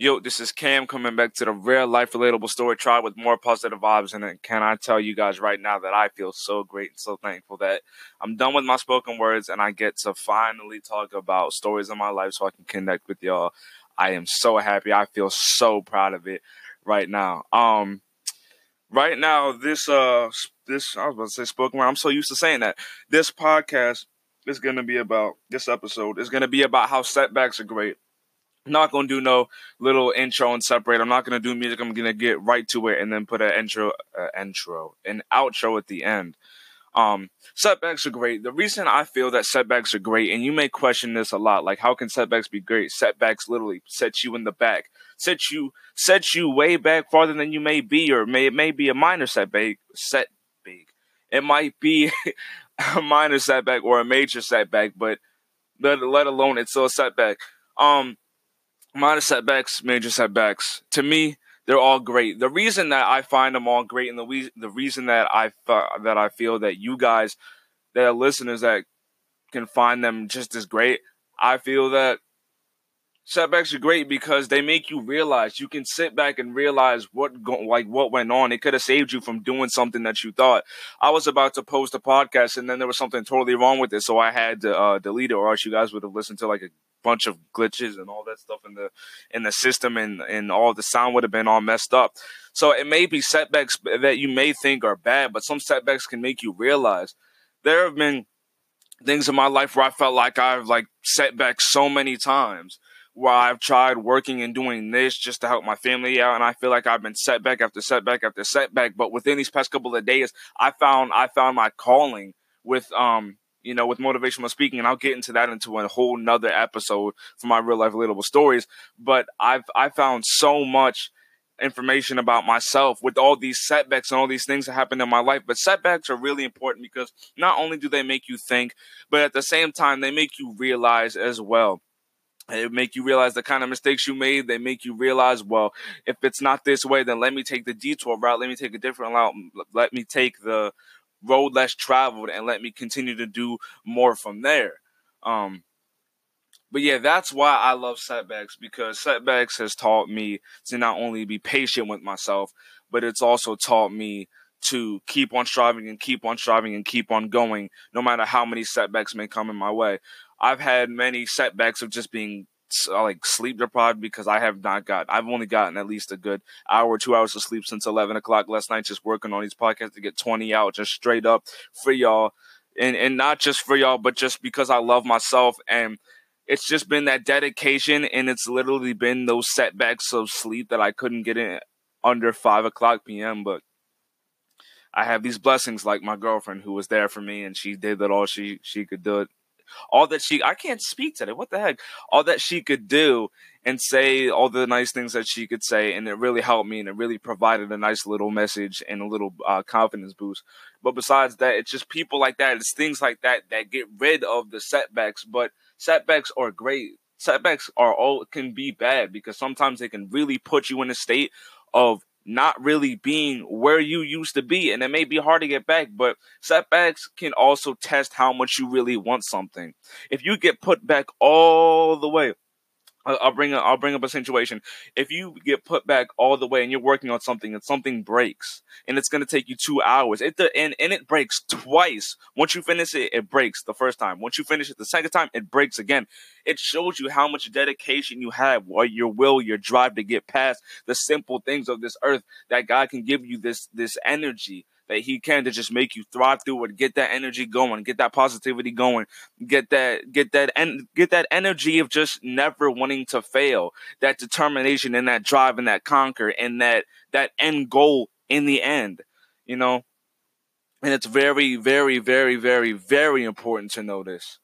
Yo, this is Cam coming back to the real life relatable story tribe with more positive vibes. And can I tell you guys right now that I feel so great and so thankful that I'm done with my spoken words and I get to finally talk about stories in my life so I can connect with y'all. I am so happy. I feel so proud of it right now. Um, right now, this uh, this I was about to say spoken word. I'm so used to saying that. This podcast is to be about this episode is to be about how setbacks are great I'm not gonna do no little intro and separate. I'm not gonna do music. I'm gonna get right to it and then put an intro, uh, intro, an outro at the end. Um, setbacks are great. The reason I feel that setbacks are great, and you may question this a lot, like how can setbacks be great? Setbacks literally set you in the back, set you set you way back farther than you may be, or may it may be a minor setback. Setback. It might be a minor setback or a major setback, but let, let alone it's still a setback. Um, minor setbacks, major setbacks. To me, they're all great. The reason that I find them all great, and the we- the reason that I that I feel that you guys, that are listeners, that can find them just as great, I feel that setbacks are great because they make you realize you can sit back and realize what go, like what went on it could have saved you from doing something that you thought i was about to post a podcast and then there was something totally wrong with it so i had to uh, delete it or else you guys would have listened to like a bunch of glitches and all that stuff in the in the system and and all the sound would have been all messed up so it may be setbacks that you may think are bad but some setbacks can make you realize there have been things in my life where i felt like i've like set back so many times where I've tried working and doing this just to help my family out, and I feel like I've been setback after setback after setback. But within these past couple of days, I found I found my calling with um you know with motivational speaking, and I'll get into that into a whole nother episode for my real life relatable stories. But I've I found so much information about myself with all these setbacks and all these things that happen in my life. But setbacks are really important because not only do they make you think, but at the same time they make you realize as well they make you realize the kind of mistakes you made. They make you realize, well, if it's not this way, then let me take the detour route. Let me take a different route. Let me take the road less traveled and let me continue to do more from there. Um, but yeah, that's why I love setbacks because setbacks has taught me to not only be patient with myself, but it's also taught me to keep on striving and keep on striving and keep on going, no matter how many setbacks may come in my way. I've had many setbacks of just being Uh, like sleep deprived because I have not got. I've only gotten at least a good hour two hours of sleep since eleven o'clock last night, just working on these podcasts to get twenty out, just straight up for y'all, and and not just for y'all, but just because I love myself and. It's just been that dedication, and it's literally been those setbacks of sleep that I couldn't get in under five o'clock p.m. But I have these blessings, like my girlfriend, who was there for me, and she did that all she she could do it all that she I can't speak today. What the heck? All that she could do and say all the nice things that she could say, and it really helped me, and it really provided a nice little message and a little uh, confidence boost. But besides that, it's just people like that. It's things like that that get rid of the setbacks. But setbacks are great. Setbacks are all can be bad because sometimes they can really put you in a state of not really being where you used to be. And it may be hard to get back, but setbacks can also test how much you really want something. If you get put back all the way, I'll bring up, I'll bring up a situation. If you get put back all the way and you're working on something and something breaks and it's going to take you two hours, it and, and it breaks twice. Once you finish it, it breaks the first time. Once you finish it the second time, it breaks again. It shows you how much dedication you have, or your will, your drive to get past the simple things of this earth. That God can give you this this energy that he can to just make you thrive through it, get that energy going, get that positivity going, get that get that and get that energy of just never wanting to fail, that determination and that drive and that conquer and that that end goal in the end, you know. And it's very, very, very, very, very important to know this.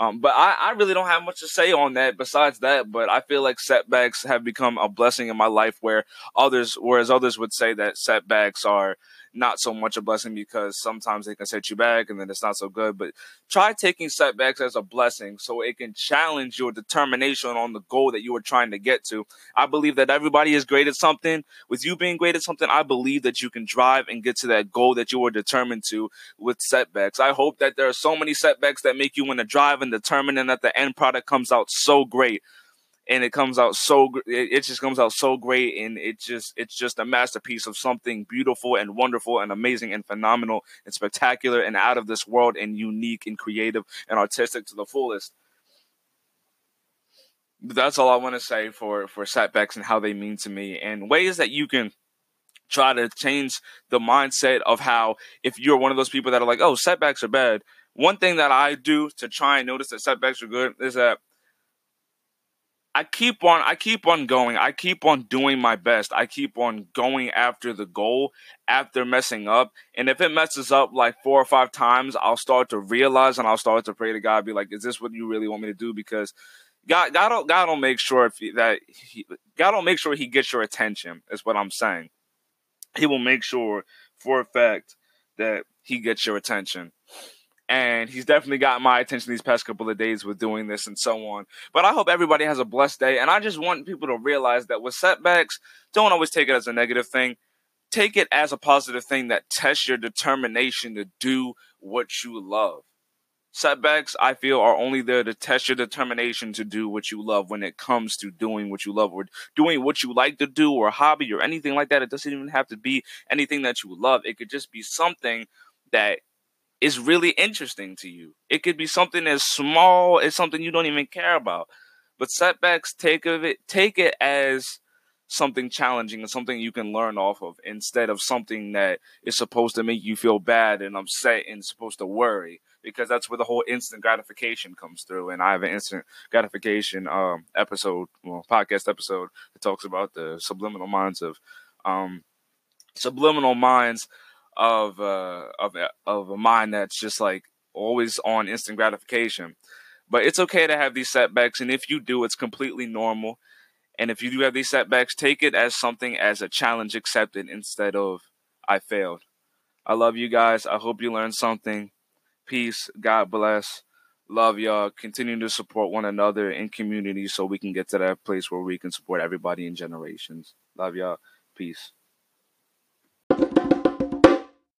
Um, but I, I really don't have much to say on that besides that. But I feel like setbacks have become a blessing in my life where others, whereas others would say that setbacks are not so much a blessing because sometimes they can set you back and then it's not so good. But try taking setbacks as a blessing so it can challenge your determination on the goal that you are trying to get to. I believe that everybody is great at something. With you being great at something, I believe that you can drive and get to that goal that you are determined to with setbacks. I hope that there are so many setbacks that make you want to drive and determine and that the end product comes out so great and it comes out so it just comes out so great and it just it's just a masterpiece of something beautiful and wonderful and amazing and phenomenal and spectacular and out of this world and unique and creative and artistic to the fullest. That's all I want to say for for setbacks and how they mean to me and ways that you can try to change the mindset of how if you're one of those people that are like oh setbacks are bad. One thing that I do to try and notice that setbacks are good is that I keep on I keep on going. I keep on doing my best. I keep on going after the goal after messing up. And if it messes up like four or five times, I'll start to realize and I'll start to pray to God be like, is this what you really want me to do because God God will, God will make sure if he, that he, God will make sure he gets your attention is what I'm saying. He will make sure for a fact that he gets your attention and he's definitely got my attention these past couple of days with doing this and so on. But I hope everybody has a blessed day, and I just want people to realize that with setbacks, don't always take it as a negative thing. Take it as a positive thing that tests your determination to do what you love. Setbacks, I feel, are only there to test your determination to do what you love when it comes to doing what you love or doing what you like to do or a hobby or anything like that. It doesn't even have to be anything that you love. It could just be something that is really interesting to you. It could be something as small as something you don't even care about. But setbacks take of it take it as something challenging and something you can learn off of instead of something that is supposed to make you feel bad and upset and supposed to worry because that's where the whole instant gratification comes through and i have an instant gratification um, episode well podcast episode that talks about the subliminal minds of um, subliminal minds of uh, of of a mind that's just like always on instant gratification. But it's okay to have these setbacks, and if you do, it's completely normal. And if you do have these setbacks, take it as something as a challenge accepted instead of I failed. I love you guys. I hope you learned something. Peace. God bless. Love y'all. Continue to support one another in community so we can get to that place where we can support everybody in generations. Love y'all. Peace.